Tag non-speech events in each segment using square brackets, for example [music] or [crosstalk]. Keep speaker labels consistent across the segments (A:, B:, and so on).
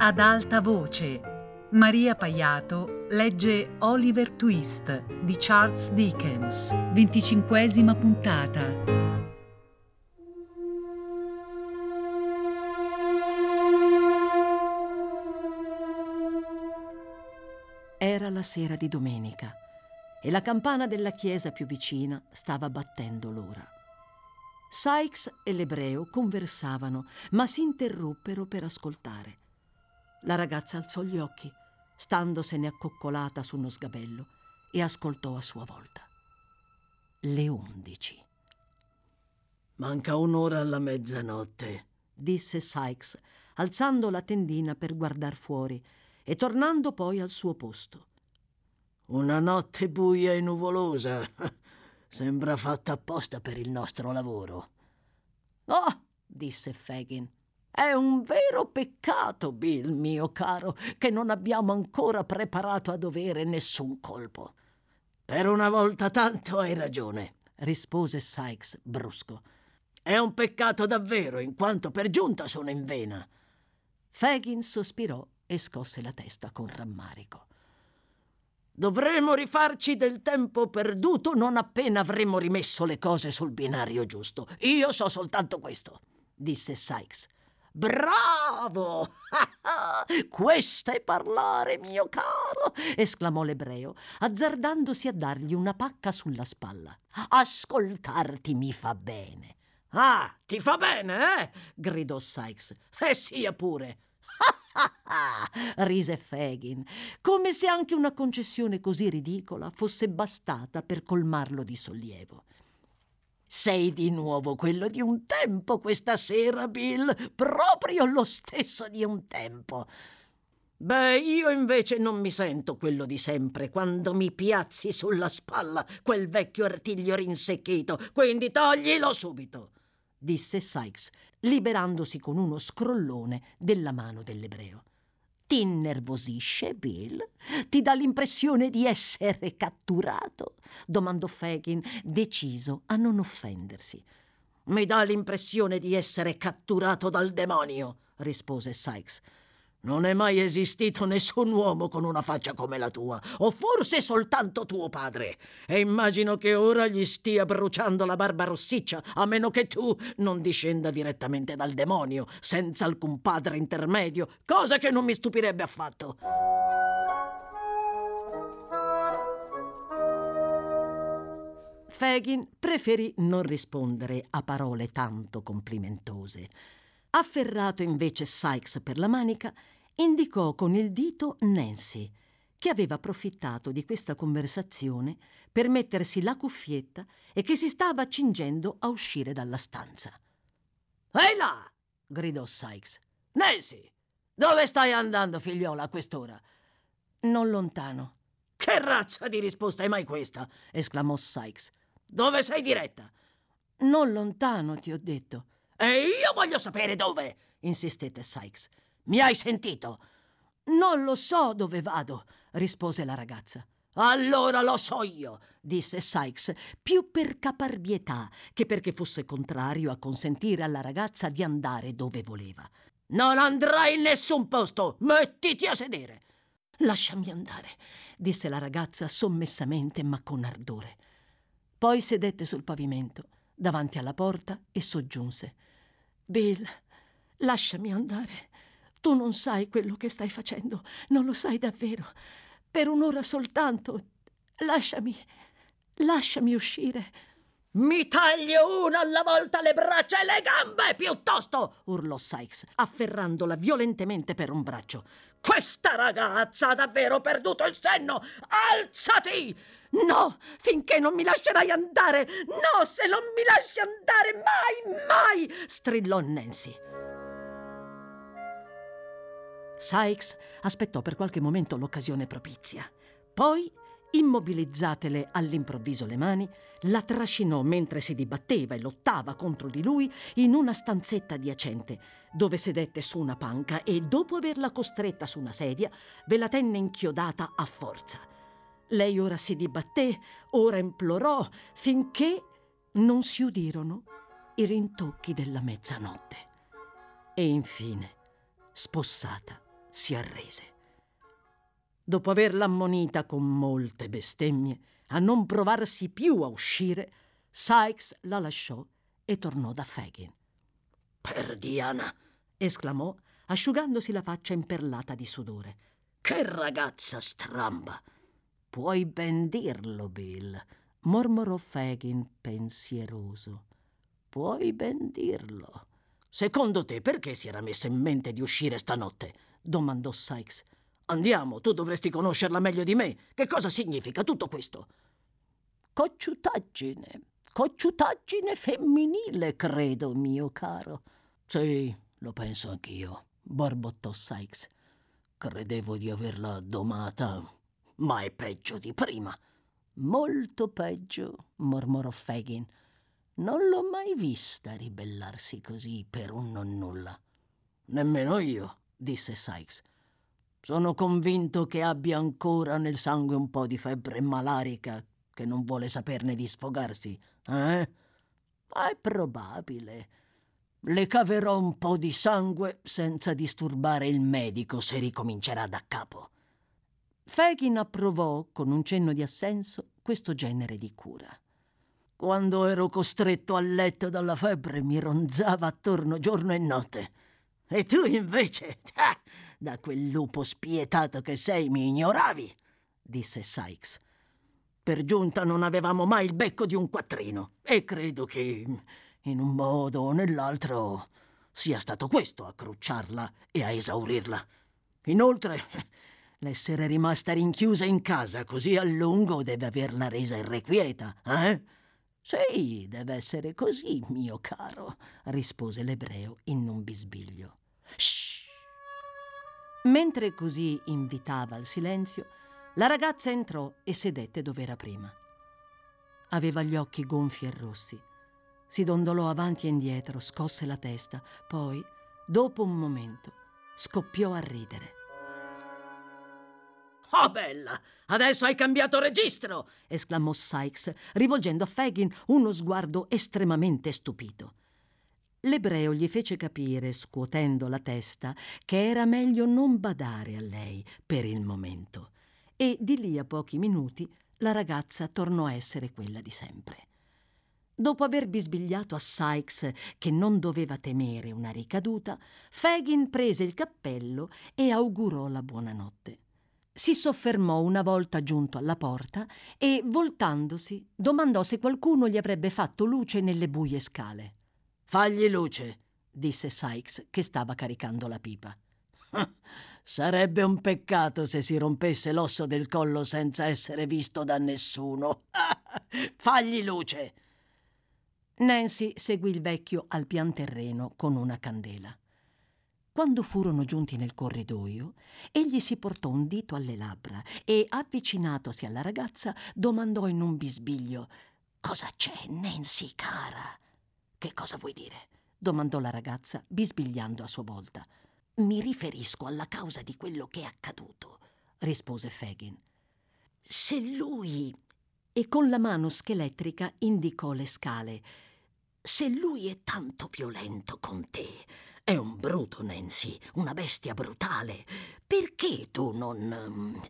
A: Ad alta voce. Maria Paiato legge Oliver Twist di Charles Dickens. Venticinquesima puntata.
B: Era la sera di domenica e la campana della chiesa più vicina stava battendo l'ora. Sykes e l'ebreo conversavano, ma si interruppero per ascoltare. La ragazza alzò gli occhi, standosene accoccolata su uno sgabello, e ascoltò a sua volta. Le undici.
C: Manca un'ora alla mezzanotte,
B: disse Sykes, alzando la tendina per guardar fuori e tornando poi al suo posto.
C: Una notte buia e nuvolosa. [laughs] Sembra fatta apposta per il nostro lavoro.
B: Oh, disse Fagin. È un vero peccato, Bill, mio caro, che non abbiamo ancora preparato a dovere nessun colpo.
C: Per una volta tanto hai ragione,
B: rispose Sykes brusco.
C: È un peccato davvero, in quanto per giunta sono in vena.
B: Fagin sospirò e scosse la testa con rammarico.
C: Dovremo rifarci del tempo perduto non appena avremo rimesso le cose sul binario giusto. Io so soltanto questo, disse Sykes. Bravo! [laughs] Questo è parlare, mio caro! esclamò l'ebreo, azzardandosi a dargli una pacca sulla spalla. Ascoltarti mi fa bene. Ah, ti fa bene, eh? gridò Sykes. E sia pure. [laughs]
B: rise Fagin, come se anche una concessione così ridicola fosse bastata per colmarlo di sollievo.
C: Sei di nuovo quello di un tempo questa sera, Bill, proprio lo stesso di un tempo. Beh, io invece non mi sento quello di sempre quando mi piazzi sulla spalla quel vecchio artiglio rinsecchito, quindi toglilo subito, disse Sykes, liberandosi con uno scrollone della mano dell'ebreo. Ti innervosisce, Bill? Ti dà l'impressione di essere catturato? domandò Fagin, deciso a non offendersi. Mi dà l'impressione di essere catturato dal demonio, rispose Sykes. Non è mai esistito nessun uomo con una faccia come la tua, o forse soltanto tuo padre. E immagino che ora gli stia bruciando la barba rossiccia, a meno che tu non discenda direttamente dal demonio, senza alcun padre intermedio, cosa che non mi stupirebbe affatto.
B: Fagin preferì non rispondere a parole tanto complimentose. Afferrato invece Sykes per la manica, indicò con il dito Nancy, che aveva approfittato di questa conversazione per mettersi la cuffietta e che si stava accingendo a uscire dalla stanza.
C: Ehi là! gridò Sykes. Nancy, dove stai andando, figliola, a quest'ora?
B: Non lontano.
C: Che razza di risposta è mai questa? esclamò Sykes. Dove sei diretta?
B: Non lontano, ti ho detto.
C: E io voglio sapere dove, insistette Sykes. Mi hai sentito?
B: Non lo so dove vado, rispose la ragazza.
C: Allora lo so io, disse Sykes,
B: più per caparbietà che perché fosse contrario a consentire alla ragazza di andare dove voleva.
C: Non andrai in nessun posto, mettiti a sedere.
B: Lasciami andare, disse la ragazza sommessamente ma con ardore. Poi sedette sul pavimento, davanti alla porta, e soggiunse. Bill, lasciami andare. Tu non sai quello che stai facendo, non lo sai davvero. Per un'ora soltanto. Lasciami, lasciami uscire.
C: Mi taglio una alla volta le braccia e le gambe, piuttosto! urlò Sykes, afferrandola violentemente per un braccio. Questa ragazza ha davvero perduto il senno! Alzati!
B: No, finché non mi lascerai andare! No, se non mi lasci andare mai, mai! strillò Nancy. Sykes aspettò per qualche momento l'occasione propizia. Poi, immobilizzatele all'improvviso le mani, la trascinò mentre si dibatteva e lottava contro di lui in una stanzetta adiacente, dove sedette su una panca e, dopo averla costretta su una sedia, ve la tenne inchiodata a forza. Lei ora si dibatté, ora implorò, finché non si udirono i rintocchi della mezzanotte. E infine, spossata, si arrese. Dopo averla ammonita con molte bestemmie a non provarsi più a uscire, Sykes la lasciò e tornò da Fagin.
C: Per Diana!
B: esclamò, asciugandosi la faccia imperlata di sudore.
C: Che ragazza stramba!
B: Puoi ben dirlo, Bill, mormorò Fagin pensieroso. Puoi ben dirlo.
C: Secondo te perché si era messa in mente di uscire stanotte? domandò Sykes. Andiamo, tu dovresti conoscerla meglio di me. Che cosa significa tutto questo?
B: Cocciutaggine, cocciutaggine femminile, credo, mio caro.
C: Sì, lo penso anch'io, borbottò Sykes. Credevo di averla domata, ma è peggio di prima.
B: Molto peggio, mormorò Fagin. Non l'ho mai vista ribellarsi così per un nonnulla.
C: Nemmeno io, disse Sykes. Sono convinto che abbia ancora nel sangue un po' di febbre malarica che non vuole saperne di sfogarsi, eh?
B: Ma è probabile.
C: Le caverò un po' di sangue senza disturbare il medico se ricomincerà da capo.
B: Fagin approvò, con un cenno di assenso, questo genere di cura.
C: Quando ero costretto a letto dalla febbre mi ronzava attorno giorno e notte. E tu invece, [laughs] ah, da quel lupo spietato che sei, mi ignoravi, disse Sykes. Per giunta non avevamo mai il becco di un quattrino e credo che, in un modo o nell'altro, sia stato questo a crucciarla e a esaurirla. Inoltre, l'essere rimasta rinchiusa in casa così a lungo deve averla resa irrequieta, eh?
B: Sì, deve essere così, mio caro, rispose l'ebreo in un bisbiglio. Shh! Mentre così invitava al silenzio, la ragazza entrò e sedette dove era prima. Aveva gli occhi gonfi e rossi. Si dondolò avanti e indietro, scosse la testa, poi, dopo un momento, scoppiò a ridere.
C: Oh, bella! Adesso hai cambiato registro!
B: esclamò Sykes, rivolgendo a Fagin uno sguardo estremamente stupito. L'ebreo gli fece capire, scuotendo la testa, che era meglio non badare a lei per il momento. E di lì a pochi minuti la ragazza tornò a essere quella di sempre. Dopo aver bisbigliato a Sykes che non doveva temere una ricaduta, Fagin prese il cappello e augurò la buonanotte. Si soffermò una volta giunto alla porta e, voltandosi, domandò se qualcuno gli avrebbe fatto luce nelle buie scale.
C: Fagli luce,
B: disse Sykes, che stava caricando la pipa. [laughs]
C: Sarebbe un peccato se si rompesse l'osso del collo senza essere visto da nessuno. [laughs] Fagli luce.
B: Nancy seguì il vecchio al pian terreno con una candela. Quando furono giunti nel corridoio, egli si portò un dito alle labbra e, avvicinatosi alla ragazza, domandò in un bisbiglio: Cosa c'è, Nancy, cara? Che cosa vuoi dire? domandò la ragazza, bisbigliando a sua volta. Mi riferisco alla causa di quello che è accaduto, rispose Fagin. Se lui. e con la mano scheletrica indicò le scale. Se lui è tanto violento con te, è un bruto, Nancy, una bestia brutale. Perché tu non.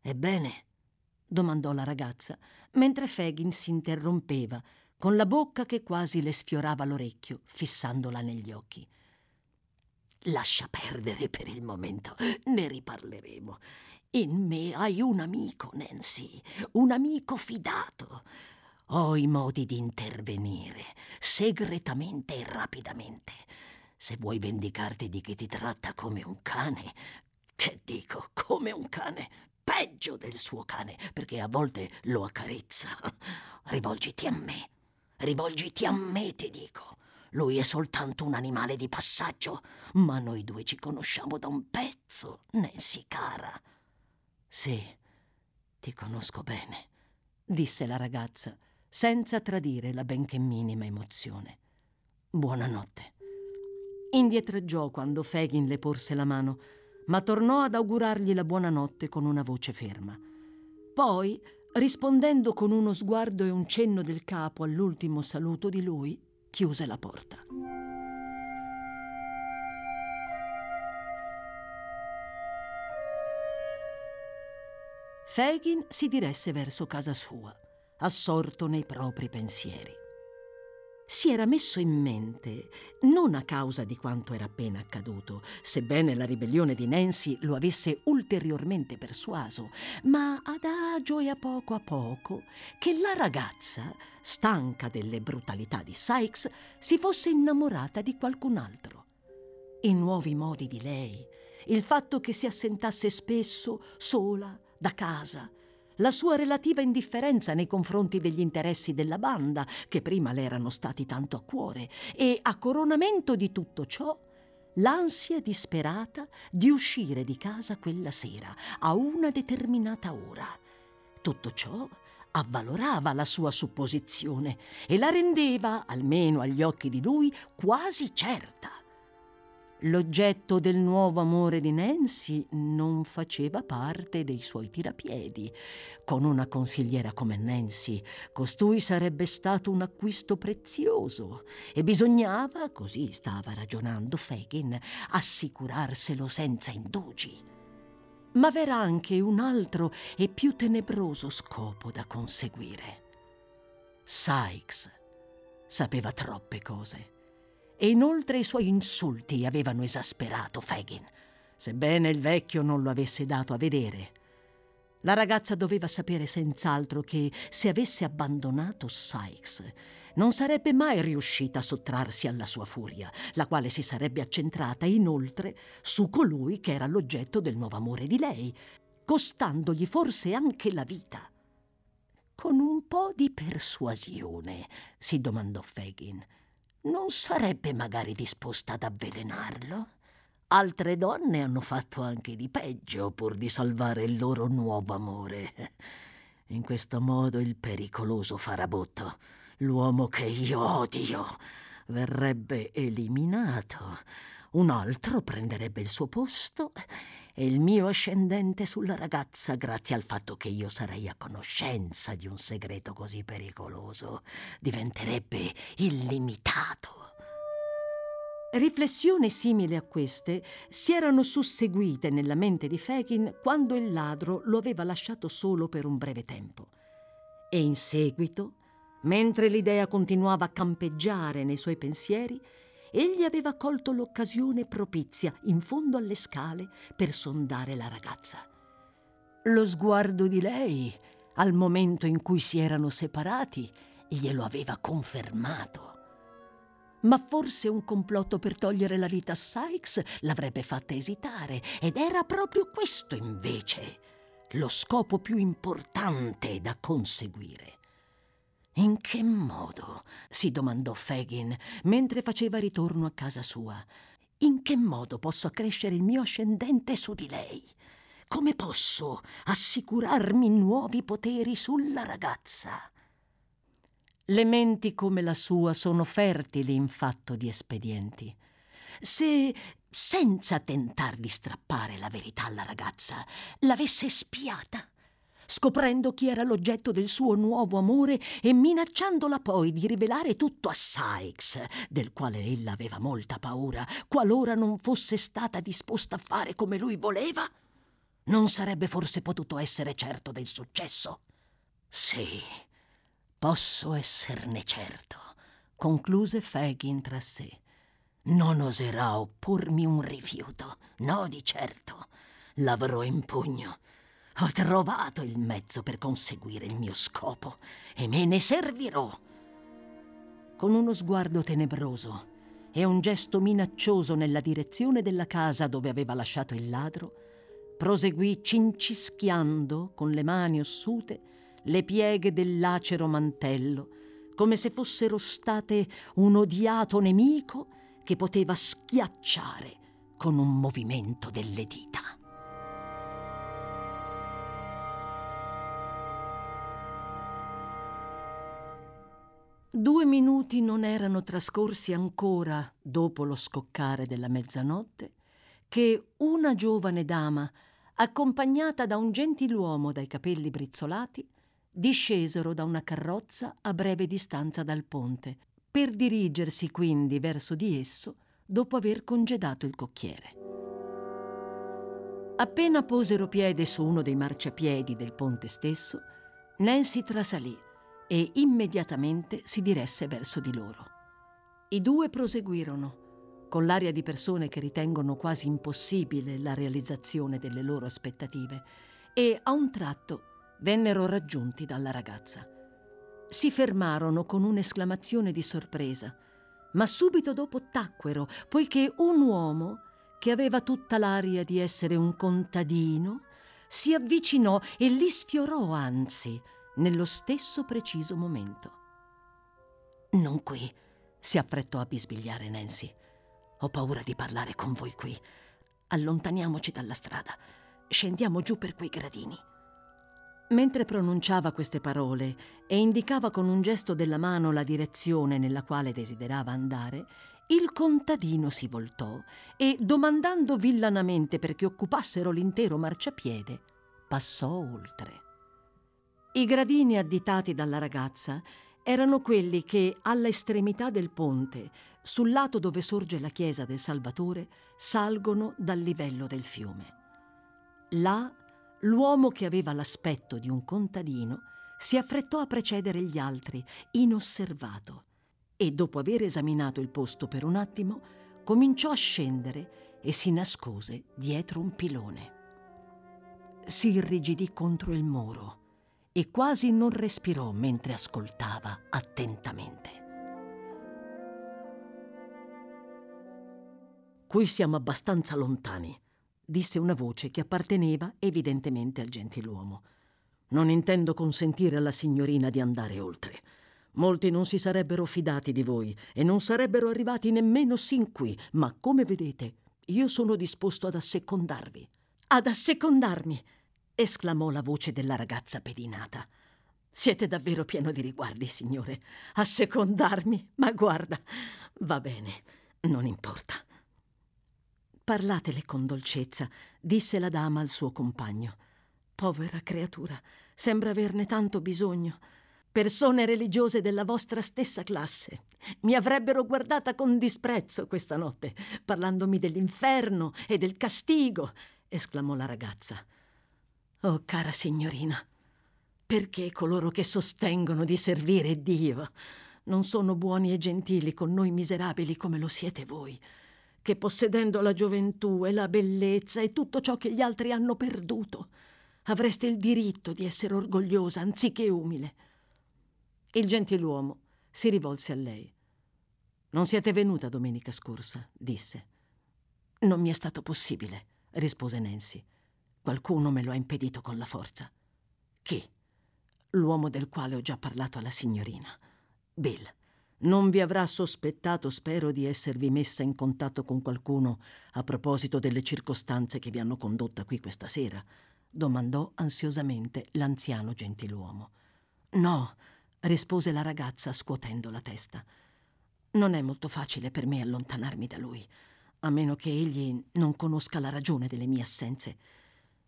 B: Ebbene? domandò la ragazza, mentre Fagin si interrompeva con la bocca che quasi le sfiorava l'orecchio, fissandola negli occhi. Lascia perdere per il momento, ne riparleremo. In me hai un amico, Nancy, un amico fidato. Ho i modi di intervenire, segretamente e rapidamente. Se vuoi vendicarti di chi ti tratta come un cane, che dico, come un cane, peggio del suo cane, perché a volte lo accarezza, rivolgiti a me. Rivolgiti a me, ti dico. Lui è soltanto un animale di passaggio, ma noi due ci conosciamo da un pezzo, Nancy cara. Sì, ti conosco bene, disse la ragazza, senza tradire la benché minima emozione. Buonanotte. Indietreggiò quando Fagin le porse la mano, ma tornò ad augurargli la buonanotte con una voce ferma. Poi rispondendo con uno sguardo e un cenno del capo all'ultimo saluto di lui, chiuse la porta. Fagin si diresse verso casa sua, assorto nei propri pensieri. Si era messo in mente, non a causa di quanto era appena accaduto, sebbene la ribellione di Nancy lo avesse ulteriormente persuaso, ma adagio e a poco a poco, che la ragazza, stanca delle brutalità di Sykes, si fosse innamorata di qualcun altro. I nuovi modi di lei, il fatto che si assentasse spesso, sola, da casa, la sua relativa indifferenza nei confronti degli interessi della banda, che prima le erano stati tanto a cuore, e a coronamento di tutto ciò, l'ansia disperata di uscire di casa quella sera, a una determinata ora. Tutto ciò avvalorava la sua supposizione e la rendeva, almeno agli occhi di lui, quasi certa. L'oggetto del nuovo amore di Nancy non faceva parte dei suoi tirapiedi. Con una consigliera come Nancy, costui sarebbe stato un acquisto prezioso e bisognava, così stava ragionando Fagin, assicurarselo senza indugi. Ma v'era anche un altro e più tenebroso scopo da conseguire. Sykes sapeva troppe cose e inoltre i suoi insulti avevano esasperato Fagin, sebbene il vecchio non lo avesse dato a vedere. La ragazza doveva sapere senz'altro che se avesse abbandonato Sykes non sarebbe mai riuscita a sottrarsi alla sua furia, la quale si sarebbe accentrata inoltre su colui che era l'oggetto del nuovo amore di lei, costandogli forse anche la vita. Con un po' di persuasione, si domandò Fagin non sarebbe magari disposta ad avvelenarlo? Altre donne hanno fatto anche di peggio pur di salvare il loro nuovo amore. In questo modo il pericoloso farabutto, l'uomo che io odio, verrebbe eliminato. Un altro prenderebbe il suo posto e il mio ascendente sulla ragazza grazie al fatto che io sarei a conoscenza di un segreto così pericoloso diventerebbe illimitato. Riflessioni simili a queste si erano susseguite nella mente di Fagin quando il ladro lo aveva lasciato solo per un breve tempo. E in seguito, mentre l'idea continuava a campeggiare nei suoi pensieri, egli aveva colto l'occasione propizia in fondo alle scale per sondare la ragazza. Lo sguardo di lei, al momento in cui si erano separati, glielo aveva confermato. Ma forse un complotto per togliere la vita a Sykes l'avrebbe fatta esitare, ed era proprio questo invece lo scopo più importante da conseguire. In che modo? si domandò Fagin mentre faceva ritorno a casa sua. In che modo posso accrescere il mio ascendente su di lei? Come posso assicurarmi nuovi poteri sulla ragazza? Le menti come la sua sono fertili in fatto di espedienti. Se, senza tentar di strappare la verità alla ragazza, l'avesse spiata, scoprendo chi era l'oggetto del suo nuovo amore e minacciandola poi di rivelare tutto a Sykes, del quale ella aveva molta paura, qualora non fosse stata disposta a fare come lui voleva? Non sarebbe forse potuto essere certo del successo? Sì, posso esserne certo, concluse Fagin tra sé. Non oserà oppormi un rifiuto, no di certo. L'avrò in pugno ho trovato il mezzo per conseguire il mio scopo e me ne servirò. Con uno sguardo tenebroso e un gesto minaccioso nella direzione della casa dove aveva lasciato il ladro, proseguì cincischiando con le mani ossute le pieghe del lacero mantello, come se fossero state un odiato nemico che poteva schiacciare con un movimento delle dita. Due minuti non erano trascorsi ancora dopo lo scoccare della mezzanotte che una giovane dama, accompagnata da un gentiluomo dai capelli brizzolati, discesero da una carrozza a breve distanza dal ponte, per dirigersi quindi verso di esso dopo aver congedato il cocchiere. Appena posero piede su uno dei marciapiedi del ponte stesso, Nancy trasalì e immediatamente si diresse verso di loro. I due proseguirono, con l'aria di persone che ritengono quasi impossibile la realizzazione delle loro aspettative, e a un tratto vennero raggiunti dalla ragazza. Si fermarono con un'esclamazione di sorpresa, ma subito dopo tacquero, poiché un uomo che aveva tutta l'aria di essere un contadino, si avvicinò e li sfiorò anzi nello stesso preciso momento. Non qui, si affrettò a bisbigliare Nancy. Ho paura di parlare con voi qui. Allontaniamoci dalla strada. Scendiamo giù per quei gradini. Mentre pronunciava queste parole e indicava con un gesto della mano la direzione nella quale desiderava andare, il contadino si voltò e, domandando villanamente perché occupassero l'intero marciapiede, passò oltre. I gradini additati dalla ragazza erano quelli che, alla estremità del ponte, sul lato dove sorge la chiesa del Salvatore, salgono dal livello del fiume. Là, l'uomo che aveva l'aspetto di un contadino si affrettò a precedere gli altri, inosservato e dopo aver esaminato il posto per un attimo, cominciò a scendere e si nascose dietro un pilone. Si irrigidì contro il muro e quasi non respirò mentre ascoltava attentamente. Qui siamo abbastanza lontani, disse una voce che apparteneva evidentemente al gentiluomo. Non intendo consentire alla signorina di andare oltre. Molti non si sarebbero fidati di voi e non sarebbero arrivati nemmeno sin qui, ma come vedete, io sono disposto ad assecondarvi. Ad assecondarmi! Esclamò la voce della ragazza pedinata. Siete davvero pieno di riguardi, signore. Assecondarmi? Ma guarda, va bene, non importa. Parlatele con dolcezza, disse la dama al suo compagno. Povera creatura, sembra averne tanto bisogno persone religiose della vostra stessa classe. Mi avrebbero guardata con disprezzo questa notte, parlandomi dell'inferno e del castigo, esclamò la ragazza. Oh, cara signorina, perché coloro che sostengono di servire Dio non sono buoni e gentili con noi miserabili come lo siete voi, che possedendo la gioventù e la bellezza e tutto ciò che gli altri hanno perduto, avreste il diritto di essere orgogliosa anziché umile. Il gentiluomo si rivolse a lei. Non siete venuta domenica scorsa, disse. Non mi è stato possibile, rispose Nancy. Qualcuno me lo ha impedito con la forza. Chi? L'uomo del quale ho già parlato alla signorina. Bill. Non vi avrà sospettato, spero, di esservi messa in contatto con qualcuno a proposito delle circostanze che vi hanno condotta qui questa sera? domandò ansiosamente l'anziano gentiluomo. No, rispose la ragazza scuotendo la testa. Non è molto facile per me allontanarmi da lui, a meno che egli non conosca la ragione delle mie assenze.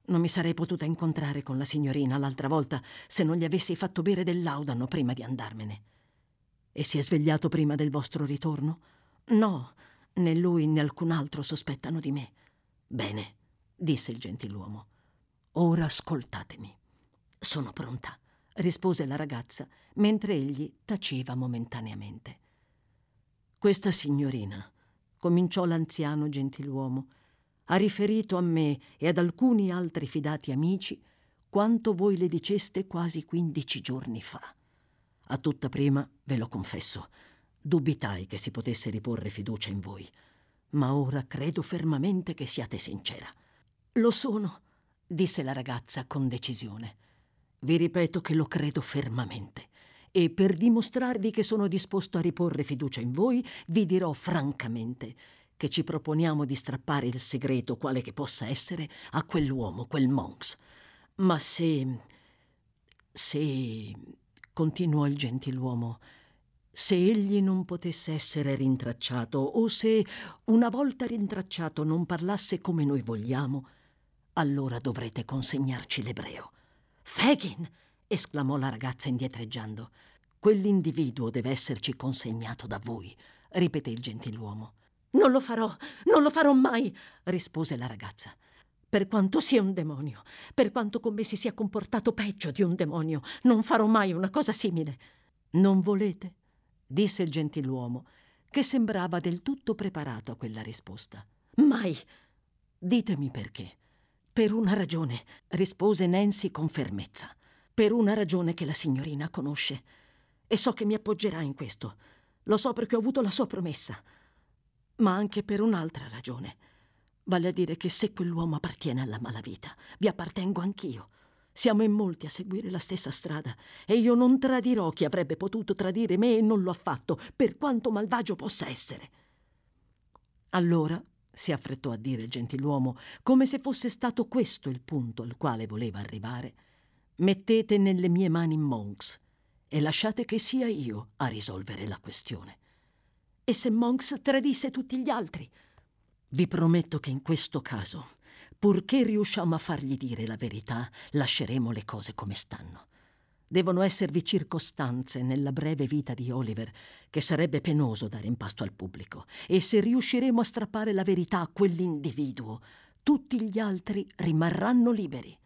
B: Non mi sarei potuta incontrare con la signorina l'altra volta se non gli avessi fatto bere del laudano prima di andarmene. E si è svegliato prima del vostro ritorno? No, né lui né alcun altro sospettano di me. Bene, disse il gentiluomo. Ora ascoltatemi. Sono pronta rispose la ragazza mentre egli taceva momentaneamente. Questa signorina, cominciò l'anziano gentiluomo, ha riferito a me e ad alcuni altri fidati amici quanto voi le diceste quasi quindici giorni fa. A tutta prima, ve lo confesso, dubitai che si potesse riporre fiducia in voi, ma ora credo fermamente che siate sincera. Lo sono, disse la ragazza con decisione. Vi ripeto che lo credo fermamente e per dimostrarvi che sono disposto a riporre fiducia in voi, vi dirò francamente che ci proponiamo di strappare il segreto, quale che possa essere, a quell'uomo, quel Monks. Ma se... se... continuò il gentiluomo, se egli non potesse essere rintracciato o se, una volta rintracciato, non parlasse come noi vogliamo, allora dovrete consegnarci l'ebreo. Fagin! esclamò la ragazza indietreggiando. Quell'individuo deve esserci consegnato da voi, ripeté il gentiluomo. Non lo farò, non lo farò mai, rispose la ragazza.
D: Per quanto sia un demonio, per quanto con me si sia comportato peggio di un demonio, non farò mai una cosa simile.
B: Non volete? disse il gentiluomo, che sembrava del tutto preparato a quella risposta.
D: Mai.
B: Ditemi perché.
D: Per una ragione, rispose Nancy con fermezza. Per una ragione che la signorina conosce. E so che mi appoggerà in questo. Lo so perché ho avuto la sua promessa. Ma anche per un'altra ragione. Vale a dire che se quell'uomo appartiene alla malavita, vi appartengo anch'io. Siamo in molti a seguire la stessa strada e io non tradirò chi avrebbe potuto tradire me e non l'ho fatto, per quanto malvagio possa essere.
B: Allora, si affrettò a dire il gentiluomo, come se fosse stato questo il punto al quale voleva arrivare, mettete nelle mie mani Monks e lasciate che sia io a risolvere la questione.
D: E se Monks tradisse tutti gli altri?
B: Vi prometto che in questo caso Purché riusciamo a fargli dire la verità, lasceremo le cose come stanno. Devono esservi circostanze nella breve vita di Oliver che sarebbe penoso dare in pasto al pubblico, e se riusciremo a strappare la verità a quell'individuo, tutti gli altri rimarranno liberi.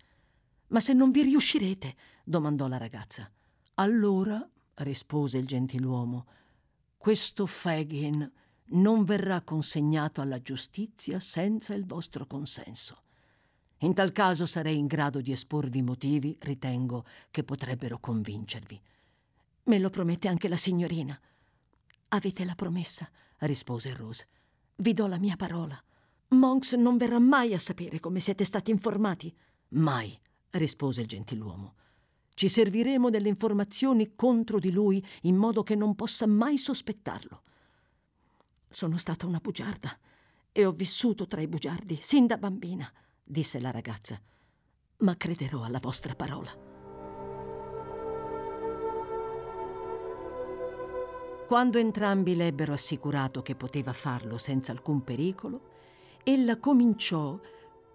D: Ma se non vi riuscirete? domandò la ragazza.
B: Allora, rispose il gentiluomo, questo Fagin non verrà consegnato alla giustizia senza il vostro consenso. In tal caso sarei in grado di esporvi motivi, ritengo, che potrebbero convincervi.
D: Me lo promette anche la signorina. Avete la promessa, rispose Rose. Vi do la mia parola. Monks non verrà mai a sapere come siete stati informati.
B: Mai, rispose il gentiluomo. Ci serviremo delle informazioni contro di lui in modo che non possa mai sospettarlo.
D: Sono stata una bugiarda e ho vissuto tra i bugiardi sin da bambina disse la ragazza, ma crederò alla vostra parola.
B: Quando entrambi le ebbero assicurato che poteva farlo senza alcun pericolo, ella cominciò,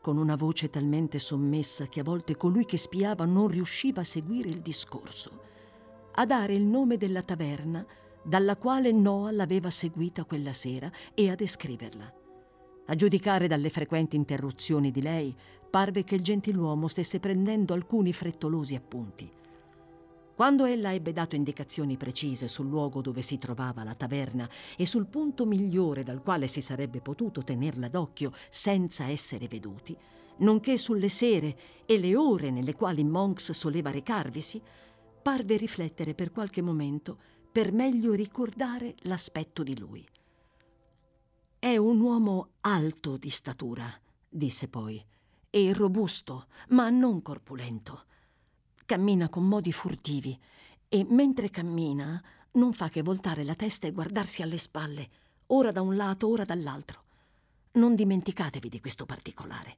B: con una voce talmente sommessa che a volte colui che spiava non riusciva a seguire il discorso, a dare il nome della taverna dalla quale Noah l'aveva seguita quella sera e a descriverla. A giudicare dalle frequenti interruzioni di lei, parve che il gentiluomo stesse prendendo alcuni frettolosi appunti. Quando ella ebbe dato indicazioni precise sul luogo dove si trovava la taverna e sul punto migliore dal quale si sarebbe potuto tenerla d'occhio senza essere veduti, nonché sulle sere e le ore nelle quali Monks soleva recarvisi, parve riflettere per qualche momento per meglio ricordare l'aspetto di lui. È un uomo alto di statura, disse poi, e robusto, ma non corpulento. Cammina con modi furtivi e mentre cammina non fa che voltare la testa e guardarsi alle spalle, ora da un lato, ora dall'altro. Non dimenticatevi di questo particolare.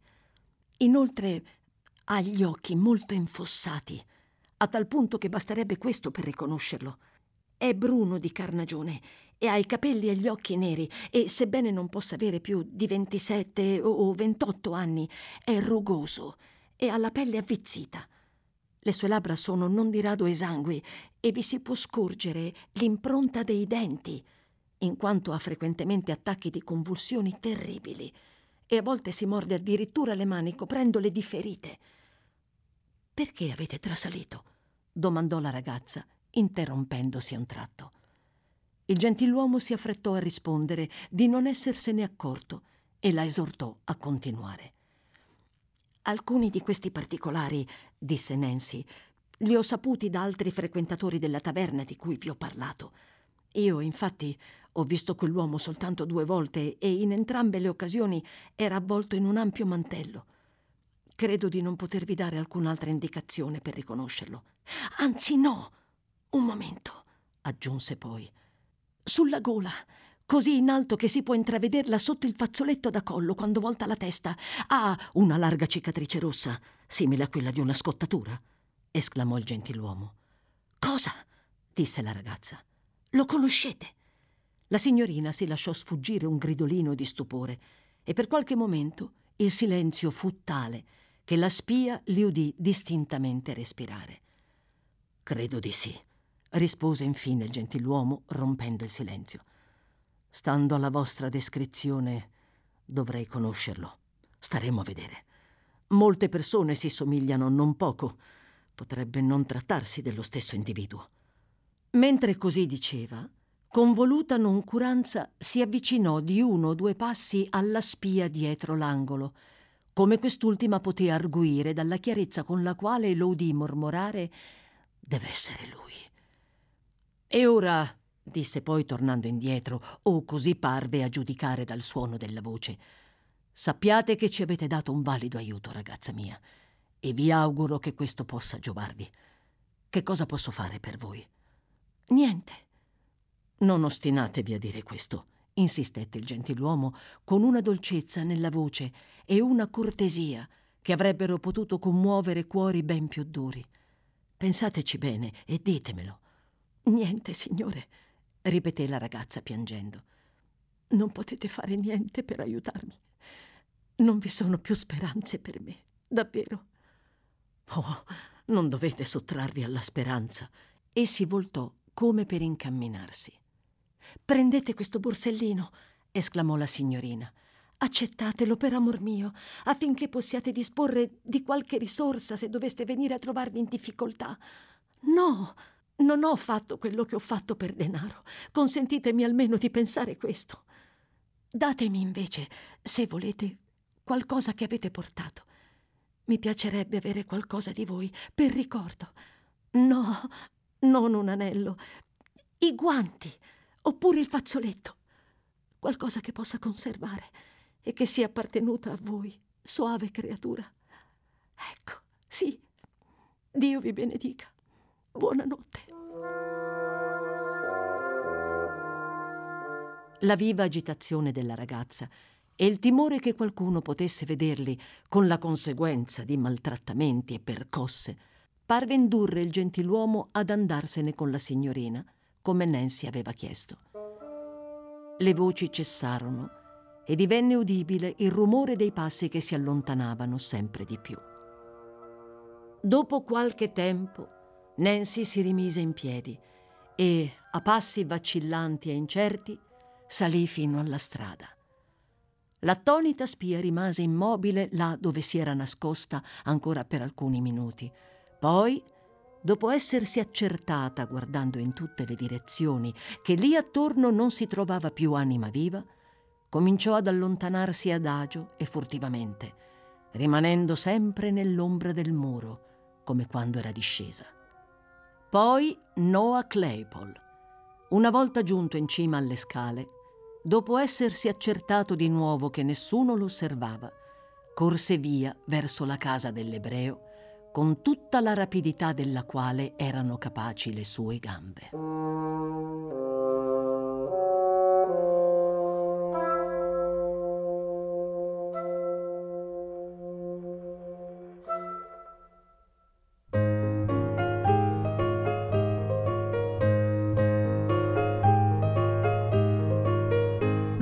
B: Inoltre ha gli occhi molto infossati, a tal punto che basterebbe questo per riconoscerlo. È bruno di carnagione e ha i capelli e gli occhi neri e, sebbene non possa avere più di 27 o 28 anni, è rugoso e ha la pelle avvizzita. Le sue labbra sono non di rado esangui e vi si può scorgere l'impronta dei denti, in quanto ha frequentemente attacchi di convulsioni terribili e a volte si morde addirittura le mani coprendole di ferite. Perché avete trasalito? domandò la ragazza, interrompendosi a un tratto. Il gentiluomo si affrettò a rispondere di non essersene accorto e la esortò a continuare. Alcuni di questi particolari, disse Nancy, li ho saputi da altri frequentatori della taverna di cui vi ho parlato. Io, infatti, ho visto quell'uomo soltanto due volte e in entrambe le occasioni era avvolto in un ampio mantello. Credo di non potervi dare alcun'altra indicazione per riconoscerlo. Anzi, no. Un momento, aggiunse poi sulla gola, così in alto che si può intravederla sotto il fazzoletto da collo quando volta la testa. Ha una larga cicatrice rossa, simile a quella di una scottatura, esclamò il gentiluomo. Cosa? disse la ragazza. Lo conoscete? La signorina si lasciò sfuggire un gridolino di stupore e per qualche momento il silenzio fu tale che la spia li udì distintamente respirare. Credo di sì, rispose infine il gentiluomo rompendo il silenzio. Stando alla vostra descrizione, dovrei conoscerlo. Staremo a vedere. Molte persone si somigliano non poco. Potrebbe non trattarsi dello stesso individuo. Mentre così diceva, con voluta noncuranza si avvicinò di uno o due passi alla spia dietro l'angolo, come quest'ultima poté arguire dalla chiarezza con la quale lo udì mormorare deve essere lui. E ora, disse poi tornando indietro, o così parve a giudicare dal suono della voce, sappiate che ci avete dato un valido aiuto, ragazza mia, e vi auguro che questo possa giovarvi. Che cosa posso fare per voi? Niente. Non ostinatevi a dire questo, insistette il gentiluomo con una dolcezza nella voce e una cortesia che avrebbero potuto commuovere cuori ben più duri. Pensateci bene e ditemelo. Niente, signore, ripeté la ragazza piangendo. Non potete fare niente per aiutarmi. Non vi sono più speranze per me, davvero. Oh, non dovete sottrarvi alla speranza. E si voltò come per incamminarsi. Prendete questo borsellino, esclamò la signorina. Accettatelo per amor mio, affinché possiate disporre di qualche risorsa se doveste venire a trovarvi in difficoltà. No, non ho fatto quello che ho fatto per denaro. Consentitemi almeno di pensare questo. Datemi invece, se volete, qualcosa che avete portato. Mi piacerebbe avere qualcosa di voi per ricordo. No, non un anello, i guanti, oppure il fazzoletto. Qualcosa che possa conservare e che sia appartenuta a voi, soave creatura. Ecco, sì. Dio vi benedica. Buonanotte. La viva agitazione della ragazza e il timore che qualcuno potesse vederli con la conseguenza di maltrattamenti e percosse parve indurre il gentiluomo ad andarsene con la signorina, come Nancy aveva chiesto. Le voci cessarono e divenne udibile il rumore dei passi che si allontanavano sempre di più. Dopo qualche tempo Nancy si rimise in piedi e, a passi vacillanti e incerti, salì fino alla strada. L'attonita spia rimase immobile là dove si era nascosta ancora per alcuni minuti, poi, dopo essersi accertata guardando in tutte le direzioni che lì attorno non si trovava più anima viva, cominciò ad allontanarsi adagio e furtivamente, rimanendo sempre nell'ombra del muro, come quando era discesa. Poi Noah Claypole. Una volta giunto in cima alle scale, dopo essersi accertato di nuovo che nessuno lo osservava, corse via verso la casa dell'ebreo con tutta la rapidità della quale erano capaci le sue gambe.